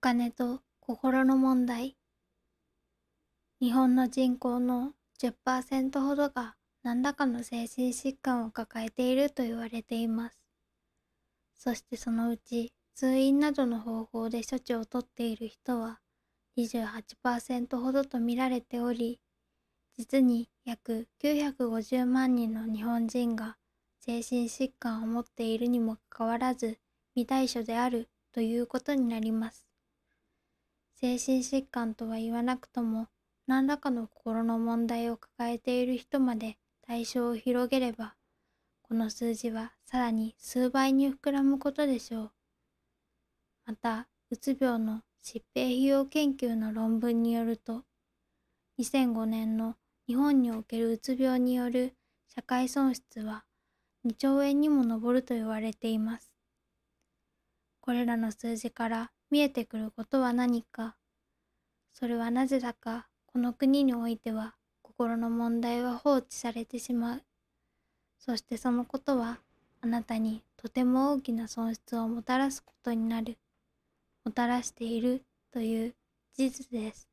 金と心の問題日本の人口の10%ほどが何らかの精神疾患を抱えていると言われています。そしてそのうち通院などの方法で処置をとっている人は28%ほどと見られており、実に約950万人の日本人が精神疾患を持っているにもかかわらず未対処であるということになります。精神疾患とは言わなくとも何らかの心の問題を抱えている人まで対象を広げれば、この数字はさらに数倍に膨らむことでしょう。また、うつ病の疾病費用研究の論文によると、2005年の日本におけるうつ病による社会損失は2兆円にも上ると言われています。これらの数字から見えてくることは何か。それはなぜだかこの国においては心の問題は放置されてしまう。そしてそのことはあなたにとても大きな損失をもたらすことになる。もたらしているという事実です。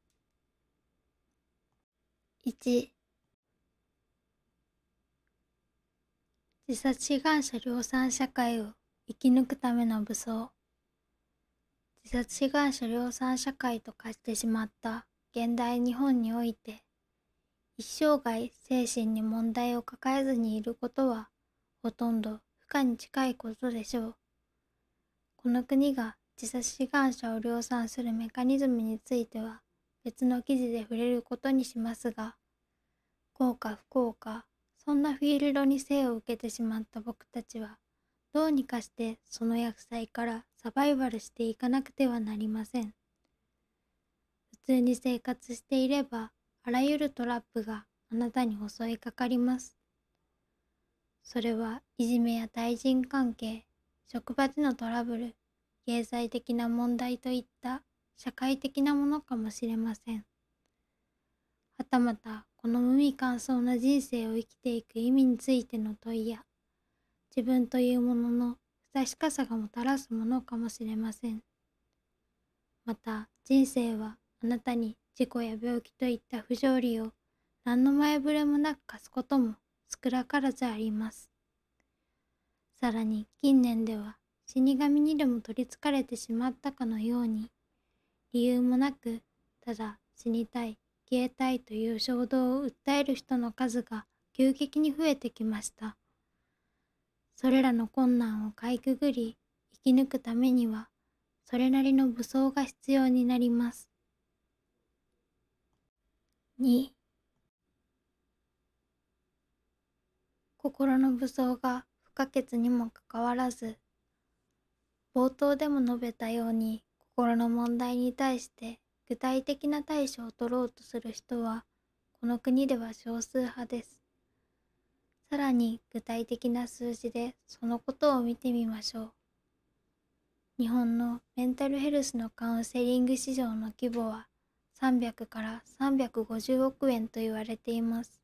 1自殺志願者量産社会を生き抜くための武装自殺志願者量産社会と化してしまった現代日本において一生涯精神に問題を抱えずにいることはほとんど不可に近いことでしょう。この国が自殺志願者を量産するメカニズムについては別の記事で触れることにしますが、幸か不幸か、そんなフィールドに生を受けてしまった僕たちは、どうにかしてその厄災からサバイバルしていかなくてはなりません。普通に生活していれば、あらゆるトラップがあなたに襲いかかります。それはいじめや対人関係、職場でのトラブル、経済的な問題といった社会的なものかもしれません。はたまたこの無味乾燥な人生を生きていく意味についての問いや自分というものの確かさがもたらすものかもしれません。また人生はあなたに事故や病気といった不条理を何の前触れもなく貸すことも少なからずあります。さらに近年では死神にでも取りつかれてしまったかのように理由もなくただ死にたい消えたいという衝動を訴える人の数が急激に増えてきました。それらの困難をかいくぐり生き抜くためにはそれなりの武装が必要になります。2心の武装が不可欠にもかかわらず冒頭でも述べたように心の問題に対して具体的な対処を取ろうとする人はこの国では少数派です。さらに具体的な数字でそのことを見てみましょう。日本のメンタルヘルスのカウンセリング市場の規模は300から350億円と言われています。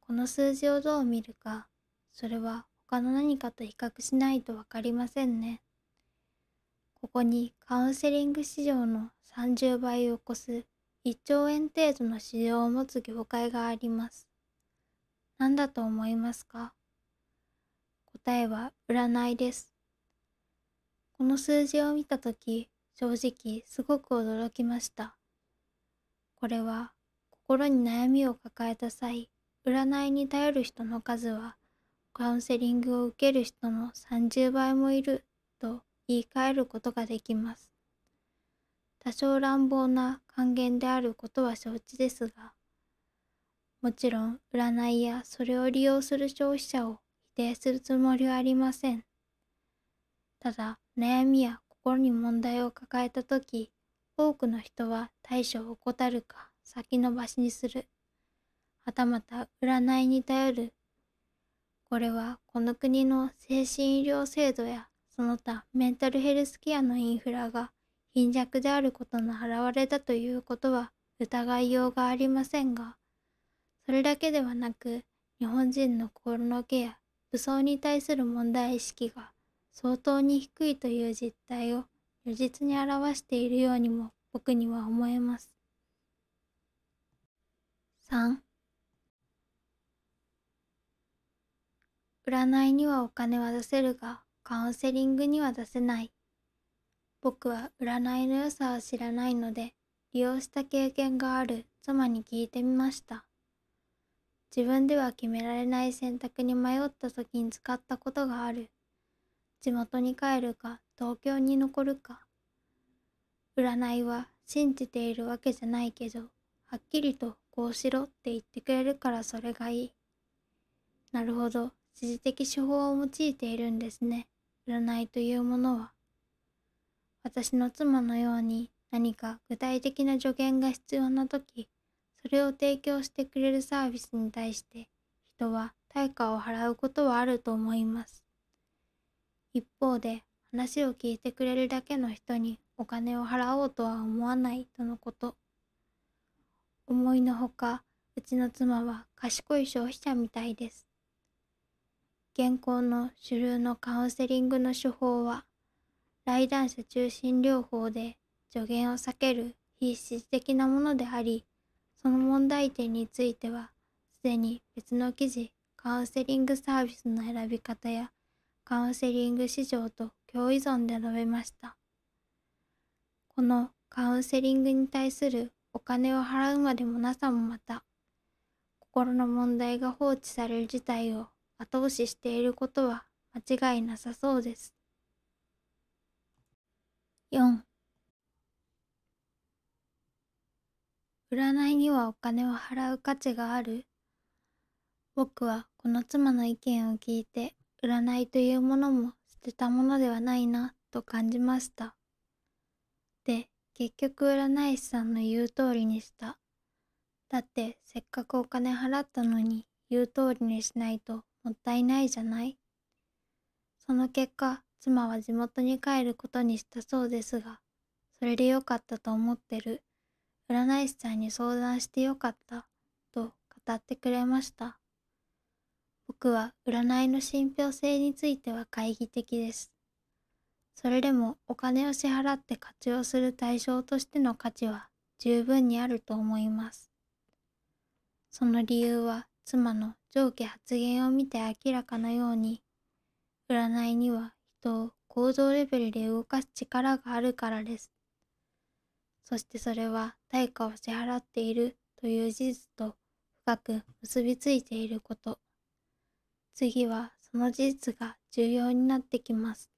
この数字をどう見るか、それは他の何かと比較しないとわかりませんね。ここにカウンセリング市場の30倍を超す1兆円程度の市場を持つ業界があります。何だと思いますか？答えは占いです。この数字を見たとき、正直すごく驚きました。これは心に悩みを抱えた際、占いに頼る人の数はカウンセリングを受ける人の30倍もいると言い換えることができます。多少乱暴な還元であることは承知ですが、もちろん占いやそれを利用する消費者を否定するつもりはありません。ただ、悩みや心に問題を抱えたとき、多くの人は対処を怠るか先延ばしにする。はたまた占いに頼る。これはこの国の精神医療制度やその他メンタルヘルスケアのインフラが貧弱であることの表れだということは疑いようがありませんが、それだけではなく日本人の心のケア、武装に対する問題意識が相当に低いという実態を如実に表しているようにも僕には思えます。3占いにはお金は出せるがカウンセリングには出せない。僕は占いの良さは知らないので利用した経験がある妻に聞いてみました。自分では決められない選択に迷った時に使ったことがある。地元に帰るか東京に残るか。占いは信じているわけじゃないけど、はっきりとこうしろって言ってくれるからそれがいい。なるほど、指示的手法を用いているんですね。占いというものは。私の妻のように何か具体的な助言が必要な時、それを提供してくれるサービスに対して人は対価を払うことはあると思います。一方で話を聞いてくれるだけの人にお金を払おうとは思わないとのこと。思いのほか、うちの妻は賢い消費者みたいです。現行の主流のカウンセリングの手法は、来談者中心療法で助言を避ける非質的なものであり、その問題点については、すでに別の記事、カウンセリングサービスの選び方やカウンセリング市場と共依存で述べました。このカウンセリングに対するお金を払うまでもなさもまた、心の問題が放置される事態を後押ししていることは間違いなさそうです。4占いにはお金を払う価値がある僕はこの妻の意見を聞いて占いというものも捨てたものではないなと感じました。で、結局占い師さんの言う通りにした。だってせっかくお金払ったのに言う通りにしないともったいないじゃないその結果、妻は地元に帰ることにしたそうですが、それでよかったと思ってる。占い師さんに相談してよかった、と語ってくれました。僕は占いの信憑性については懐疑的です。それでもお金を支払って活用する対象としての価値は十分にあると思います。その理由は妻の上記発言を見て明らかなように、占いには人を行動レベルで動かす力があるからです。そしてそれは対価を支払っているという事実と深く結びついていること。次はその事実が重要になってきます。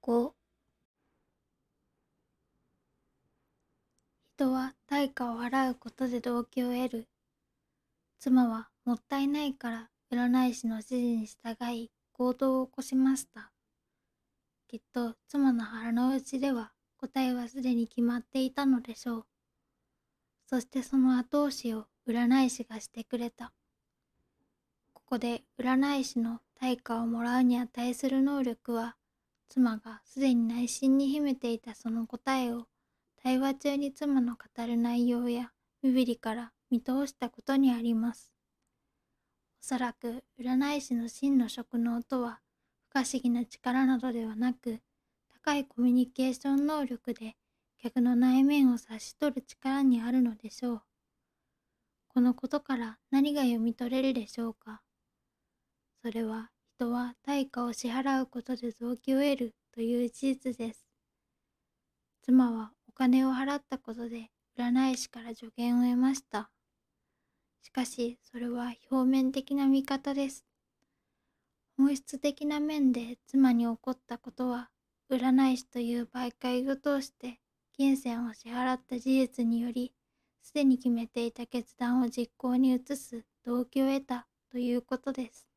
5人は対価を払うことで動機を得る。妻はもったいないから占い師の指示に従い行動を起こしました。きっと妻の腹の内では答えはすでに決まっていたのでしょう。そしてその後押しを占い師がしてくれた。ここで占い師の対価をもらうに値する能力は、妻がすでに内心に秘めていたその答えを、対話中に妻の語る内容や身振りから見通したことにあります。おそらく占い師の真の職能とは、不可思議な力などではなく、高いコミュニケーション能力で客の内面を察し取る力にあるのでしょう。このことから何が読み取れるでしょうか。それは人は対価を支払うことで臓器を得るという事実です。妻はお金を払ったことで占い師から助言を得ました。しかしそれは表面的な見方です。本質的な面で妻に起こったことは、占い師という媒介を通して金銭を支払った事実により、すでに決めていた決断を実行に移す動機を得たということです。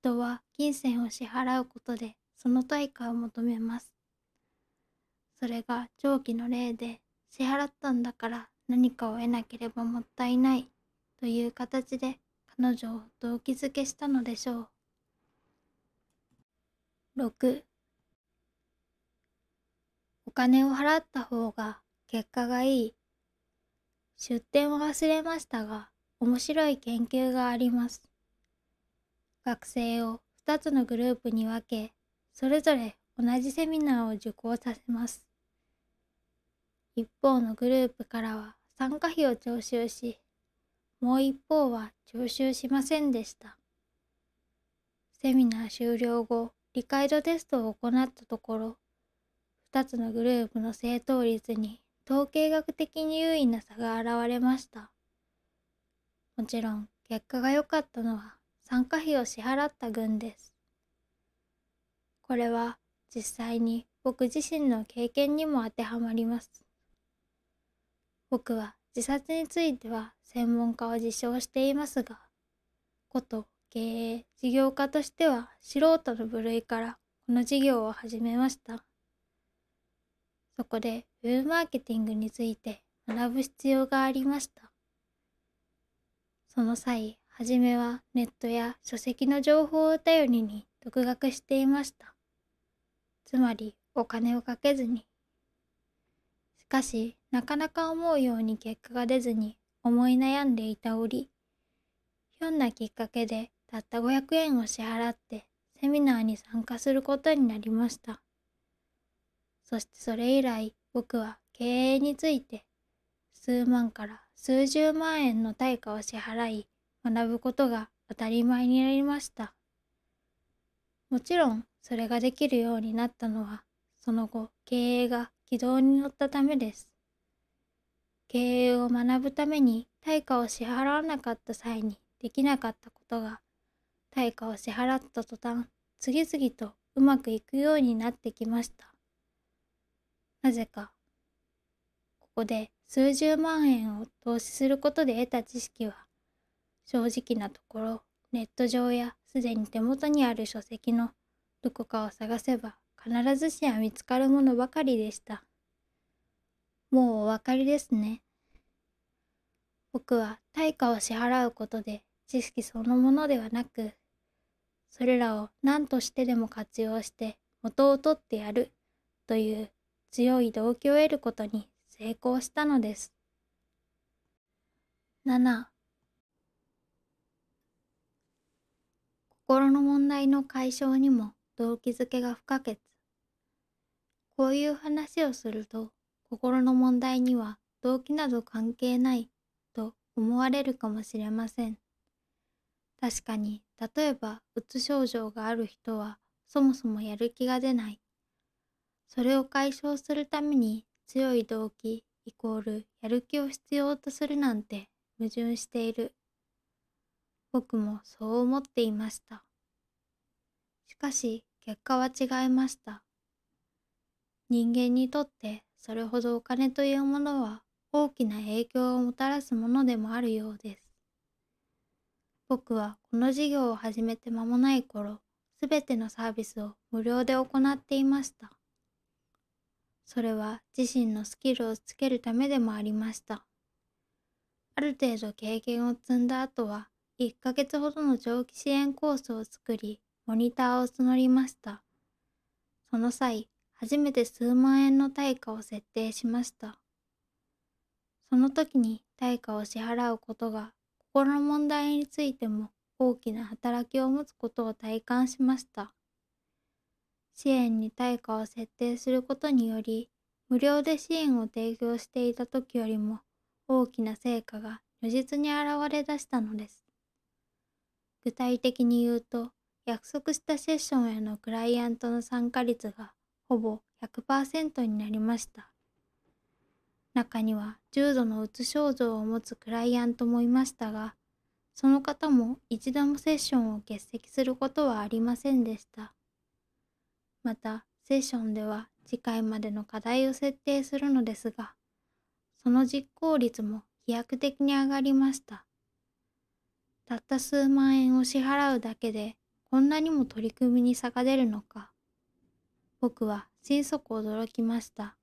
人は金銭を支払うことでその対価を求めます。それが長期の例で支払ったんだから何かを得なければもったいないという形で彼女を動機づけしたのでしょう。6お金を払った方が結果がいい。出典を忘れましたが、面白い研究があります。学生を2つのグループに分け、それぞれ同じセミナーを受講させます。一方のグループからは参加費を徴収し、もう一方は徴収しませんでした。セミナー終了後、理解度テストを行ったところ、2つのグループの正答率に統計学的に優位な差が現れました。もちろん結果が良かったのは参加費を支払った群です。これは実際に僕自身の経験にも当てはまります。僕は自殺については専門家を自称していますが、こと経営事業家としては素人の部類からこの事業を始めました。そこでウェブマーケティングについて学ぶ必要がありました。その際、はじめはネットや書籍の情報を頼りに独学していました。つまりお金をかけずに。しかし、なかなか思うように結果が出ずに思い悩んでいた折、ひょんなきっかけでたった500円を支払ってセミナーに参加することになりました。そしてそれ以来僕は経営について数万から数十万円の対価を支払い学ぶことが当たり前になりました。もちろんそれができるようになったのはその後経営が軌道に乗ったためです。経営を学ぶために対価を支払わなかった際にできなかったことが対価を支払った途端次々とうまくいくようになってきました。なぜか、ここで数十万円を投資することで得た知識は、正直なところ、ネット上やすでに手元にある書籍のどこかを探せば必ずしは見つかるものばかりでした。もうお分かりですね。僕は対価を支払うことで知識そのものではなく、それらを何としてでも活用して元を取ってやるという強い動機を得ることに成功したのです。7心の問題の解消にも動機づけが不可欠。こういう話をすると心の問題には動機など関係ないと思われるかもしれません。確かに例えばうつ症状がある人はそもそもやる気が出ないそれを解消するために強い動機イコールやる気を必要とするなんて矛盾している。僕もそう思っていました。しかし結果は違いました。人間にとってそれほどお金というものは大きな影響をもたらすものでもあるようです。僕はこの事業を始めて間もない頃、すべてのサービスを無料で行っていました。それは自身のスキルをつけるためでもありました。ある程度経験を積んだ後は、1ヶ月ほどの長期支援コースを作り、モニターを募りました。その際、初めて数万円の対価を設定しました。その時に対価を支払うことが心の問題についても大きな働きを持つことを体感しました。支援に対価を設定することにより、無料で支援を提供していた時よりも大きな成果が如実に現れ出したのです。具体的に言うと、約束したセッションへのクライアントの参加率がほぼ100%になりました。中には重度のうつ症状を持つクライアントもいましたが、その方も一度もセッションを欠席することはありませんでした。また、セッションでは次回までの課題を設定するのですが、その実行率も飛躍的に上がりました。たった数万円を支払うだけでこんなにも取り組みに差が出るのか。僕は心底驚きました。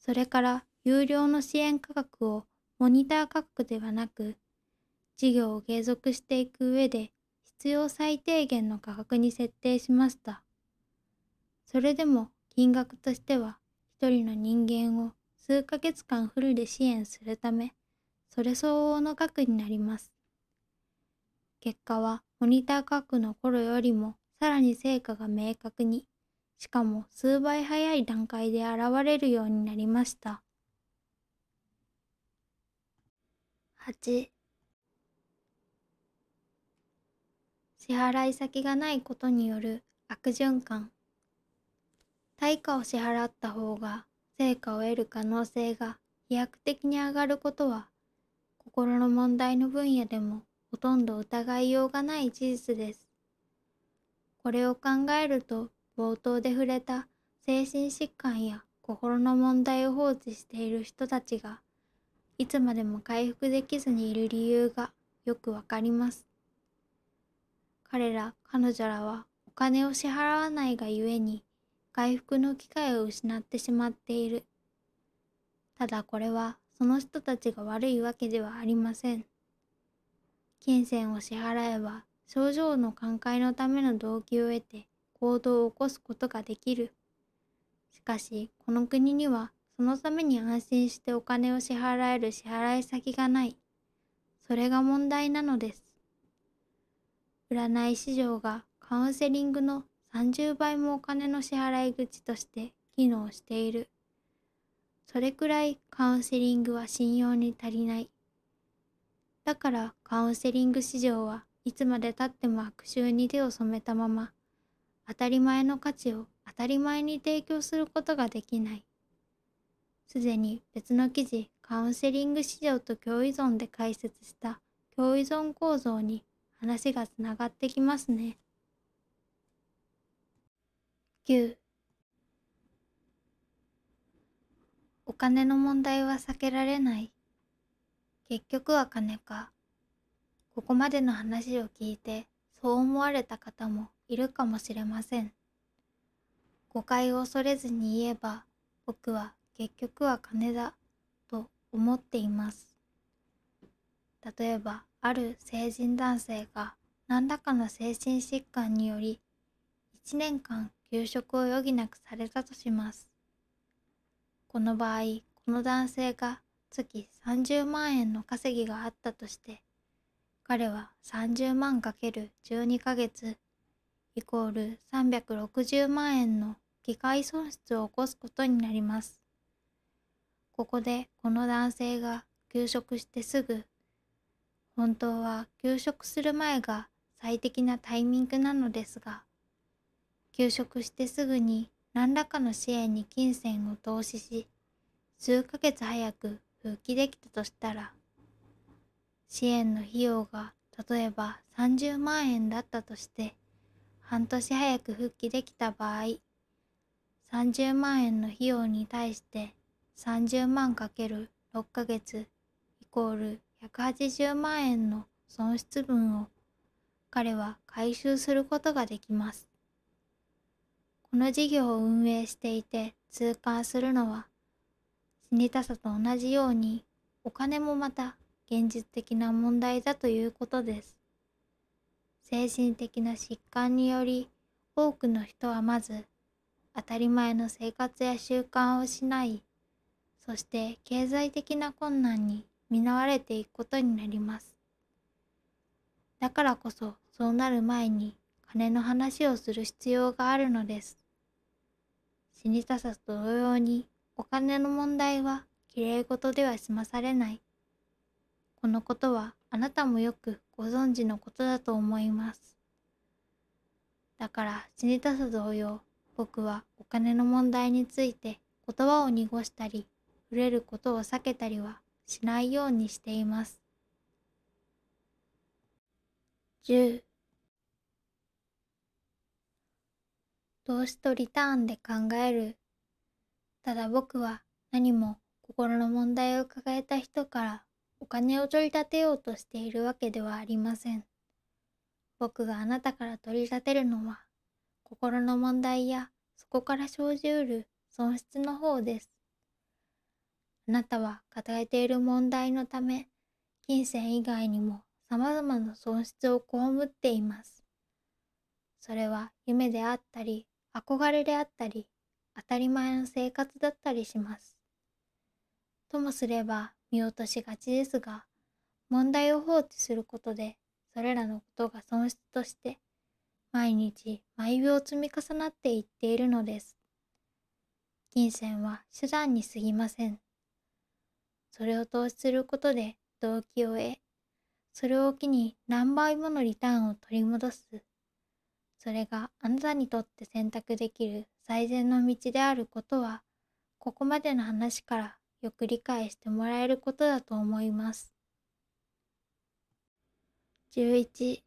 それから有料の支援価格をモニター価格ではなく、事業を継続していく上で必要最低限の価格に設定しました。それでも金額としては一人の人間を数ヶ月間フルで支援するため、それ相応の額になります。結果はモニター価格の頃よりもさらに成果が明確に、しかも数倍早い段階で現れるようになりました。8支払い先がないことによる悪循環対価を支払った方が成果を得る可能性が飛躍的に上がることは心の問題の分野でもほとんど疑いようがない事実です。これを考えると冒頭で触れた精神疾患や心の問題を放置している人たちがいつまでも回復できずにいる理由がよくわかります。彼ら彼女らはお金を支払わないがゆえに回復の機会を失ってしまっている。ただこれはその人たちが悪いわけではありません。金銭を支払えば症状の寛解のための動機を得て行動を起こすことができる。しかしこの国にはそのために安心してお金を支払える支払い先がない。それが問題なのです。占い市場がカウンセリングの30倍もお金の支払い口として機能している。それくらいカウンセリングは信用に足りない。だからカウンセリング市場はいつまでたっても悪臭に手を染めたまま、当たり前の価値を当たり前に提供することができない。すでに別の記事カウンセリング市場と共依存で解説した共依存構造に話がつながってきますね。9お金の問題は避けられない。結局は金か。ここまでの話を聞いてそう思われた方もいるかもしれません。誤解を恐れずに言えば僕は結局は金だと思っています。例えばある成人男性が何らかの精神疾患により1年間休職を余儀なくされたとします。この場合、この男性が月30万円の稼ぎがあったとして、彼は30万 ×12 ヶ月イコール360万円の機械損失を起こすことになります。ここでこの男性が休職してすぐ、本当は休職する前が最適なタイミングなのですが、休職してすぐに何らかの支援に金銭を投資し、数ヶ月早く復帰できたとしたら、支援の費用が例えば30万円だったとして、半年早く復帰できた場合、30万円の費用に対して30万 ×6 ヶ月イコール180万円の損失分を彼は回収することができます。この事業を運営していて痛感するのは、死にたさと同じようにお金もまた現実的な問題だということです。精神的な疾患により多くの人はまず当たり前の生活や習慣を失い、そして経済的な困難に見舞われていくことになります。だからこそそうなる前に金の話をする必要があるのです。死にたさと同様にお金の問題はきれい事では済まされない。このことはあなたもよくご存知のことだと思います。だから死にたさ同様、僕はお金の問題について言葉を濁したり、触れることを避けたりはしないようにしています。10投資とリターンで考える？ただ僕は何も心の問題を抱えた人から金を取り立てようとしているわけではありません。僕があなたから取り立てるのは心の問題やそこから生じうる損失の方です。あなたは抱えている問題のため金銭以外にも様々な損失を被っています。それは夢であったり憧れであったり、当たり前の生活だったりします。ともすれば見落としがちですが、問題を放置することで、それらのことが損失として、毎日毎秒積み重なっていっているのです。金銭は手段に過ぎません。それを投資することで動機を得、それを機に何倍ものリターンを取り戻す。それがあなたにとって選択できる最善の道であることは、ここまでの話からよく理解してもらえることだと思います。11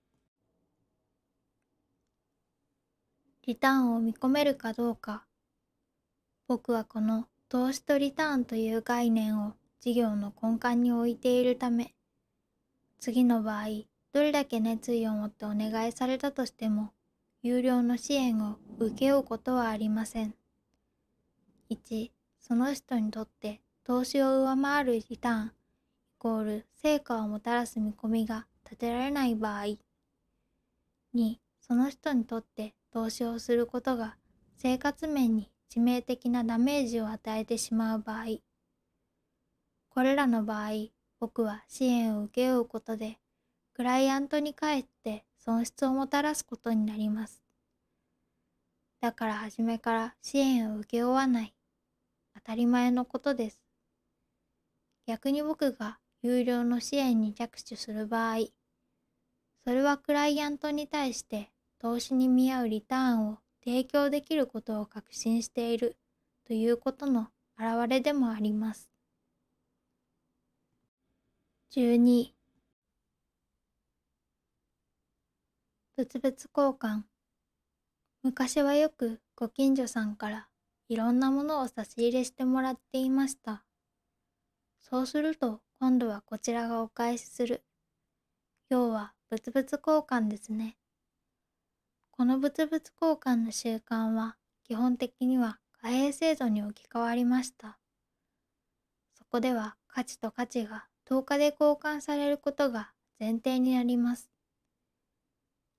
リターンを見込めるかどうか。僕はこの投資とリターンという概念を事業の根幹に置いているため。次の場合どれだけ熱意を持ってお願いされたとしても有料の支援を請け負うことはありません。1その人にとって投資を上回るリターンイコール成果をもたらす見込みが立てられない場合。2その人にとって投資をすることが生活面に致命的なダメージを与えてしまう場合。これらの場合僕は支援を請け負うことでクライアントに帰って損失をもたらすことになります。だから初めから支援を請け負わない。当たり前のことです。逆に僕が有料の支援に着手する場合、それはクライアントに対して投資に見合うリターンを提供できることを確信しているということの表れでもあります。12物々交換昔はよくご近所さんからいろんなものを差し入れしてもらっていました。そうすると今度はこちらがお返しする。要は物々交換ですね。この物々交換の習慣は基本的には貨幣制度に置き換わりました。そこでは価値と価値が10日で交換されることが前提になります。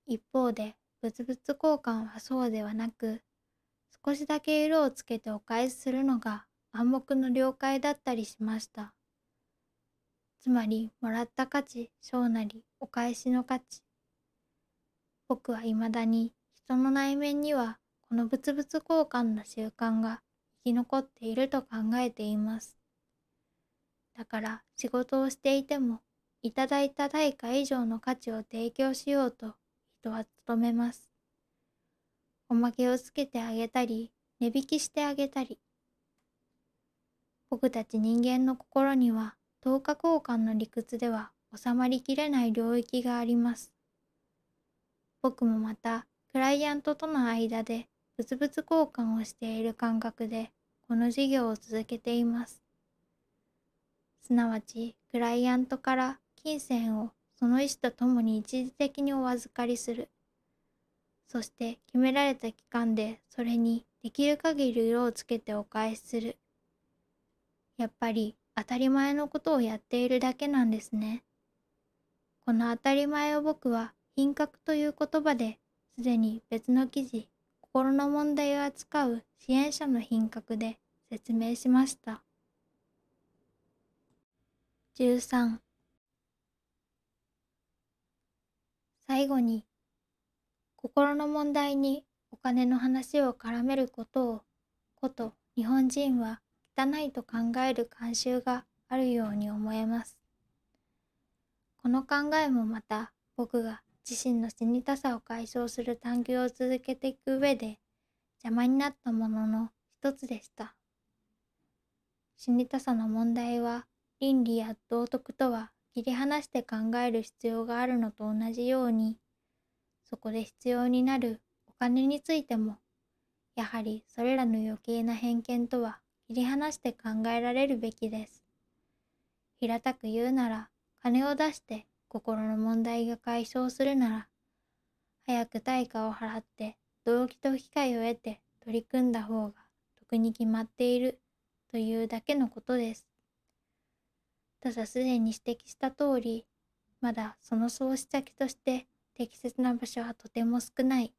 一方で物々交換はそうではなく少しだけ色をつけてお返しするのが暗黙の了解だったりしました。つまりもらった価値小なりお返しの価値。僕はいまだに人の内面にはこの物々交換の習慣が生き残っていると考えています。だから仕事をしていてもいただいた対価以上の価値を提供しようと人は努めます。おまけをつけてあげたり値引きしてあげたり。僕たち人間の心には等価交換の理屈では収まりきれない領域があります。僕もまたクライアントとの間で物々交換をしている感覚でこの事業を続けています。すなわちクライアントから金銭をその意思とともに一時的にお預かりする。そして決められた期間でそれにできる限り色をつけてお返しする。やっぱり当たり前のことをやっているだけなんですね。この当たり前を僕は品格という言葉ですでに別の記事、心の問題を扱う支援者の品格で説明しました。13最後に心の問題にお金の話を絡めることをこと日本人は汚いと考える慣習があるように思えます。この考えもまた僕が自身の死にたさを解消する探求を続けていく上で邪魔になったものの一つでした。死にたさの問題は倫理や道徳とは切り離して考える必要があるのと同じようにそこで必要になるお金についてもやはりそれらの余計な偏見とは切り離して考えられるべきです。平たく言うなら、金を出して心の問題が解消するなら、早く対価を払って動機と機会を得て取り組んだ方が得に決まっているというだけのことです。ただすでに指摘した通り、まだその創始先として適切な場所はとても少ない。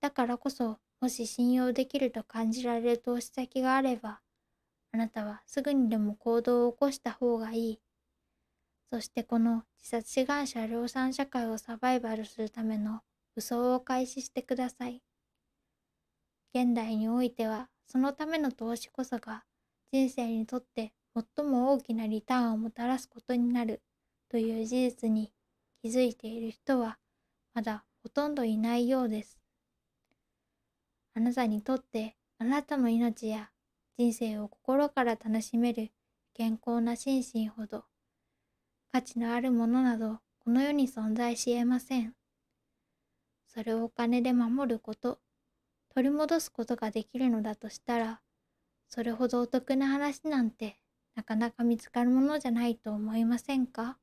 だからこそもし信用できると感じられる投資先があれば、あなたはすぐにでも行動を起こした方がいい。そしてこの自殺志願者量産社会をサバイバルするための武装を開始してください。現代においてはそのための投資こそが人生にとって最も大きなリターンをもたらすことになるという事実に気づいている人はまだほとんどいないようです。あなたにとってあなたの命や人生を心から楽しめる健康な心身ほど価値のあるものなどこの世に存在し得ません。それをお金で守ること、取り戻すことができるのだとしたら、それほどお得な話なんてなかなか見つかるものじゃないと思いませんか？